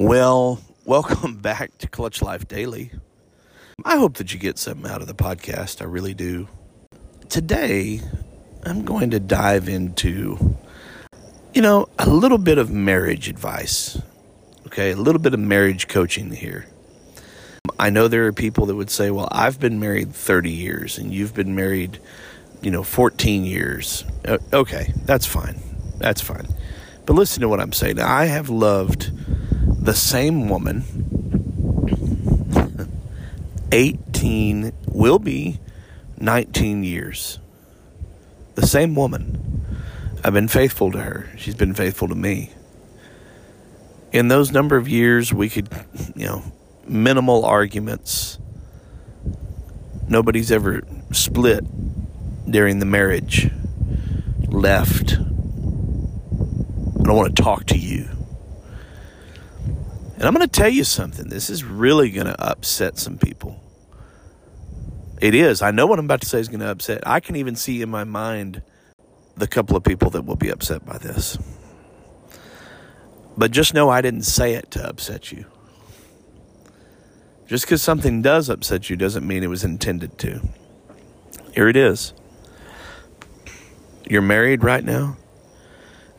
Well, welcome back to Clutch Life Daily. I hope that you get something out of the podcast. I really do. Today, I'm going to dive into, you know, a little bit of marriage advice. Okay, a little bit of marriage coaching here. I know there are people that would say, well, I've been married 30 years and you've been married, you know, 14 years. Okay, that's fine. That's fine. But listen to what I'm saying. I have loved the same woman 18 will be 19 years. The same woman. I've been faithful to her. She's been faithful to me. In those number of years we could you know minimal arguments. Nobody's ever split during the marriage left. I don't want to talk to you and I'm going to tell you something. This is really going to upset some people. It is. I know what I'm about to say is going to upset. I can even see in my mind the couple of people that will be upset by this. But just know I didn't say it to upset you. Just because something does upset you doesn't mean it was intended to. Here it is. You're married right now,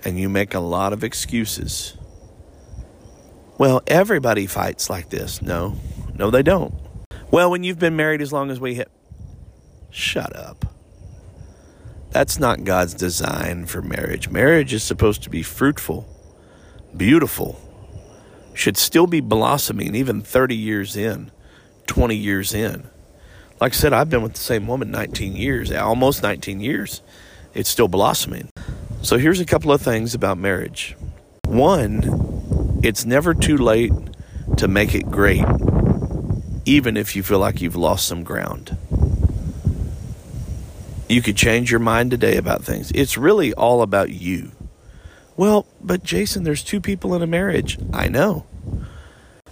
and you make a lot of excuses well, everybody fights like this. No, no, they don't. Well, when you've been married as long as we have. Shut up. That's not God's design for marriage. Marriage is supposed to be fruitful, beautiful, should still be blossoming even 30 years in, 20 years in. Like I said, I've been with the same woman 19 years, almost 19 years. It's still blossoming. So here's a couple of things about marriage. One, it's never too late to make it great, even if you feel like you've lost some ground. You could change your mind today about things. It's really all about you. Well, but Jason, there's two people in a marriage. I know.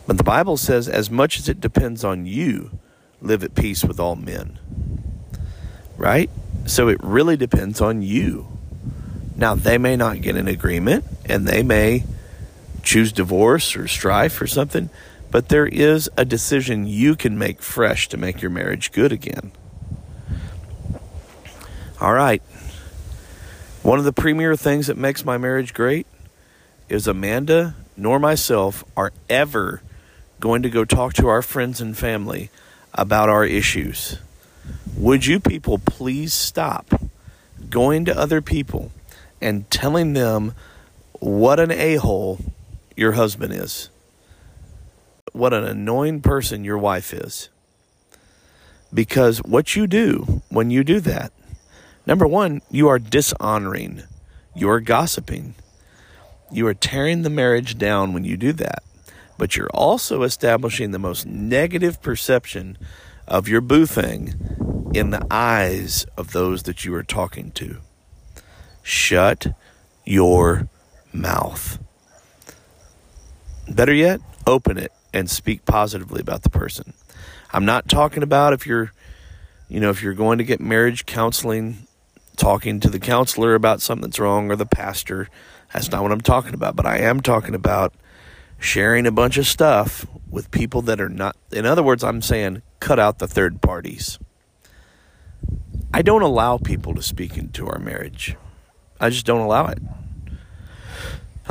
But the Bible says, as much as it depends on you, live at peace with all men. Right? So it really depends on you. Now, they may not get an agreement and they may choose divorce or strife or something, but there is a decision you can make fresh to make your marriage good again. All right. One of the premier things that makes my marriage great is Amanda nor myself are ever going to go talk to our friends and family about our issues. Would you people please stop going to other people and telling them what an a hole your husband is, what an annoying person your wife is. Because what you do when you do that, number one, you are dishonoring, you are gossiping, you are tearing the marriage down when you do that. But you're also establishing the most negative perception of your boo thing in the eyes of those that you are talking to. Shut your mouth. Better yet, open it and speak positively about the person. I'm not talking about if you're, you know, if you're going to get marriage counseling, talking to the counselor about something that's wrong or the pastor. That's not what I'm talking about. But I am talking about sharing a bunch of stuff with people that are not, in other words, I'm saying cut out the third parties. I don't allow people to speak into our marriage. I just don't allow it.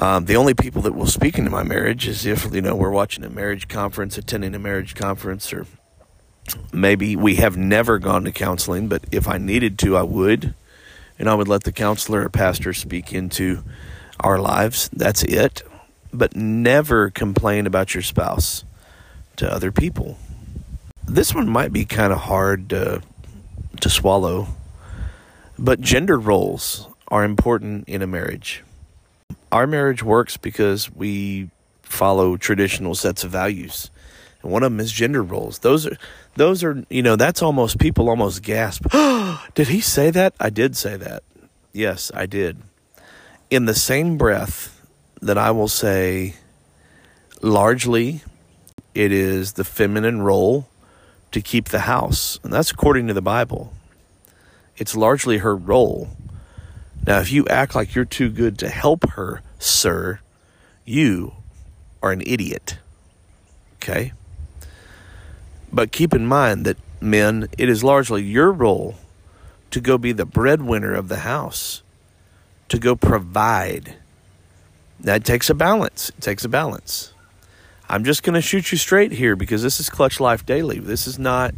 Um, the only people that will speak into my marriage is if you know we're watching a marriage conference, attending a marriage conference, or maybe we have never gone to counseling, but if I needed to, I would, and I would let the counselor or pastor speak into our lives. That's it. But never complain about your spouse to other people. This one might be kind of hard to, to swallow, but gender roles are important in a marriage our marriage works because we follow traditional sets of values. And one of them is gender roles. Those are those are you know that's almost people almost gasp. did he say that? I did say that. Yes, I did. In the same breath that I will say largely it is the feminine role to keep the house. And that's according to the Bible. It's largely her role now, if you act like you're too good to help her, sir, you are an idiot. Okay? But keep in mind that, men, it is largely your role to go be the breadwinner of the house, to go provide. That takes a balance. It takes a balance. I'm just going to shoot you straight here because this is Clutch Life Daily. This is not.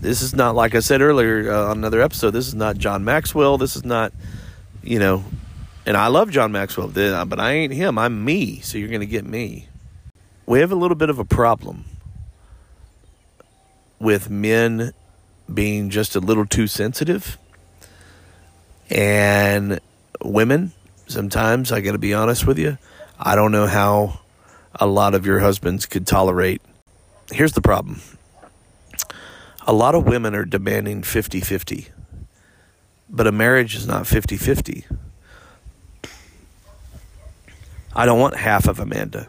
This is not like I said earlier uh, on another episode. This is not John Maxwell. This is not, you know, and I love John Maxwell, but I ain't him. I'm me. So you're going to get me. We have a little bit of a problem with men being just a little too sensitive. And women, sometimes I got to be honest with you, I don't know how a lot of your husbands could tolerate. Here's the problem a lot of women are demanding 50 50, but a marriage is not 50 50. I don't want half of Amanda.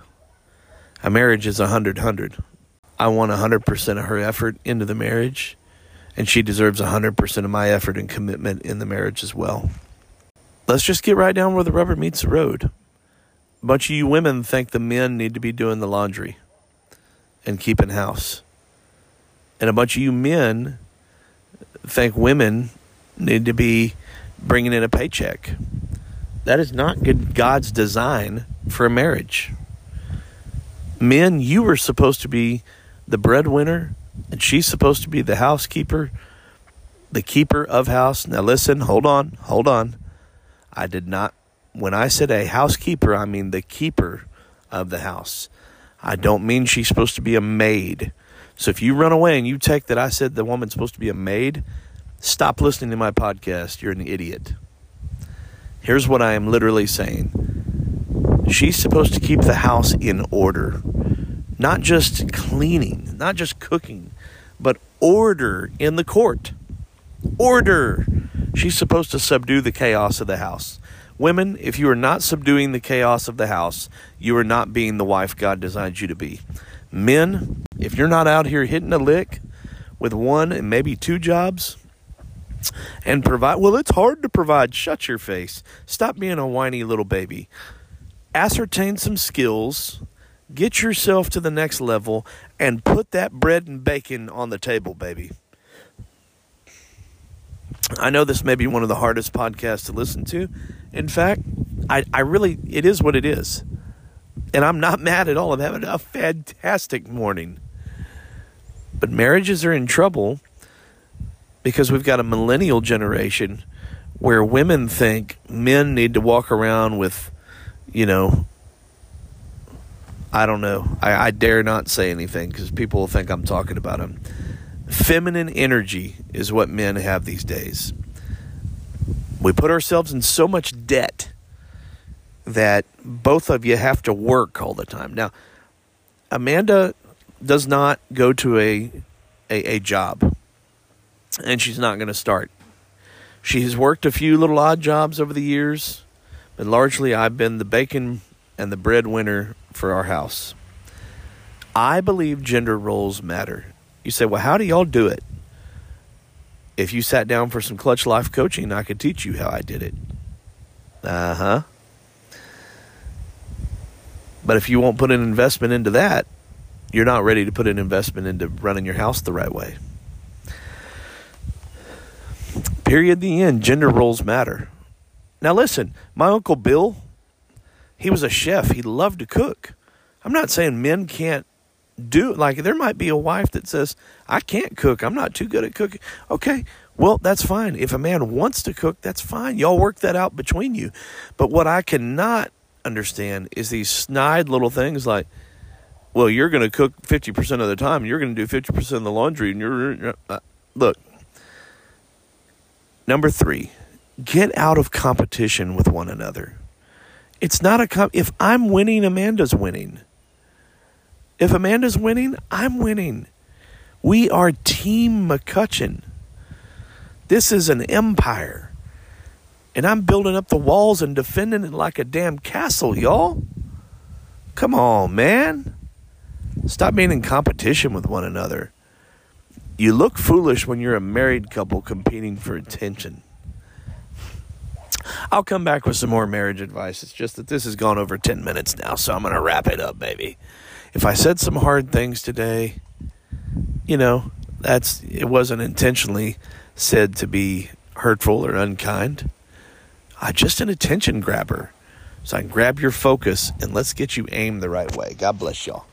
A marriage is 100 100. I want 100% of her effort into the marriage, and she deserves 100% of my effort and commitment in the marriage as well. Let's just get right down where the rubber meets the road. A bunch of you women think the men need to be doing the laundry and keeping house. And a bunch of you men think women need to be bringing in a paycheck. That is not good God's design for a marriage. Men, you were supposed to be the breadwinner, and she's supposed to be the housekeeper, the keeper of house. Now, listen, hold on, hold on. I did not, when I said a housekeeper, I mean the keeper of the house. I don't mean she's supposed to be a maid. So if you run away and you take that I said the woman's supposed to be a maid, stop listening to my podcast. You're an idiot. Here's what I am literally saying she's supposed to keep the house in order not just cleaning, not just cooking, but order in the court. Order. She's supposed to subdue the chaos of the house. Women, if you are not subduing the chaos of the house, you are not being the wife God designed you to be. Men, if you're not out here hitting a lick with one and maybe two jobs and provide, well, it's hard to provide. Shut your face. Stop being a whiny little baby. Ascertain some skills Get yourself to the next level and put that bread and bacon on the table, baby. I know this may be one of the hardest podcasts to listen to. In fact, I, I really, it is what it is. And I'm not mad at all. I'm having a fantastic morning. But marriages are in trouble because we've got a millennial generation where women think men need to walk around with, you know, I don't know. I, I dare not say anything because people will think I'm talking about them. Feminine energy is what men have these days. We put ourselves in so much debt that both of you have to work all the time. Now, Amanda does not go to a a, a job, and she's not going to start. She has worked a few little odd jobs over the years, but largely I've been the bacon and the breadwinner for our house. I believe gender roles matter. You say, well, how do y'all do it? If you sat down for some clutch life coaching, I could teach you how I did it. Uh huh. But if you won't put an investment into that, you're not ready to put an investment into running your house the right way. Period. The end. Gender roles matter. Now, listen, my Uncle Bill he was a chef. He loved to cook. I'm not saying men can't do like there might be a wife that says, I can't cook. I'm not too good at cooking. Okay, well, that's fine. If a man wants to cook, that's fine. Y'all work that out between you. But what I cannot understand is these snide little things like, well, you're going to cook 50% of the time. You're going to do 50% of the laundry. And you're, uh, look, number three, get out of competition with one another. It's not a if I'm winning, Amanda's winning. If Amanda's winning, I'm winning. We are Team McCutchen. This is an empire. And I'm building up the walls and defending it like a damn castle, y'all. Come on, man. Stop being in competition with one another. You look foolish when you're a married couple competing for attention. I'll come back with some more marriage advice. It's just that this has gone over 10 minutes now, so I'm going to wrap it up, baby. If I said some hard things today, you know, that's it wasn't intentionally said to be hurtful or unkind. I just an attention grabber. So I can grab your focus and let's get you aimed the right way. God bless y'all.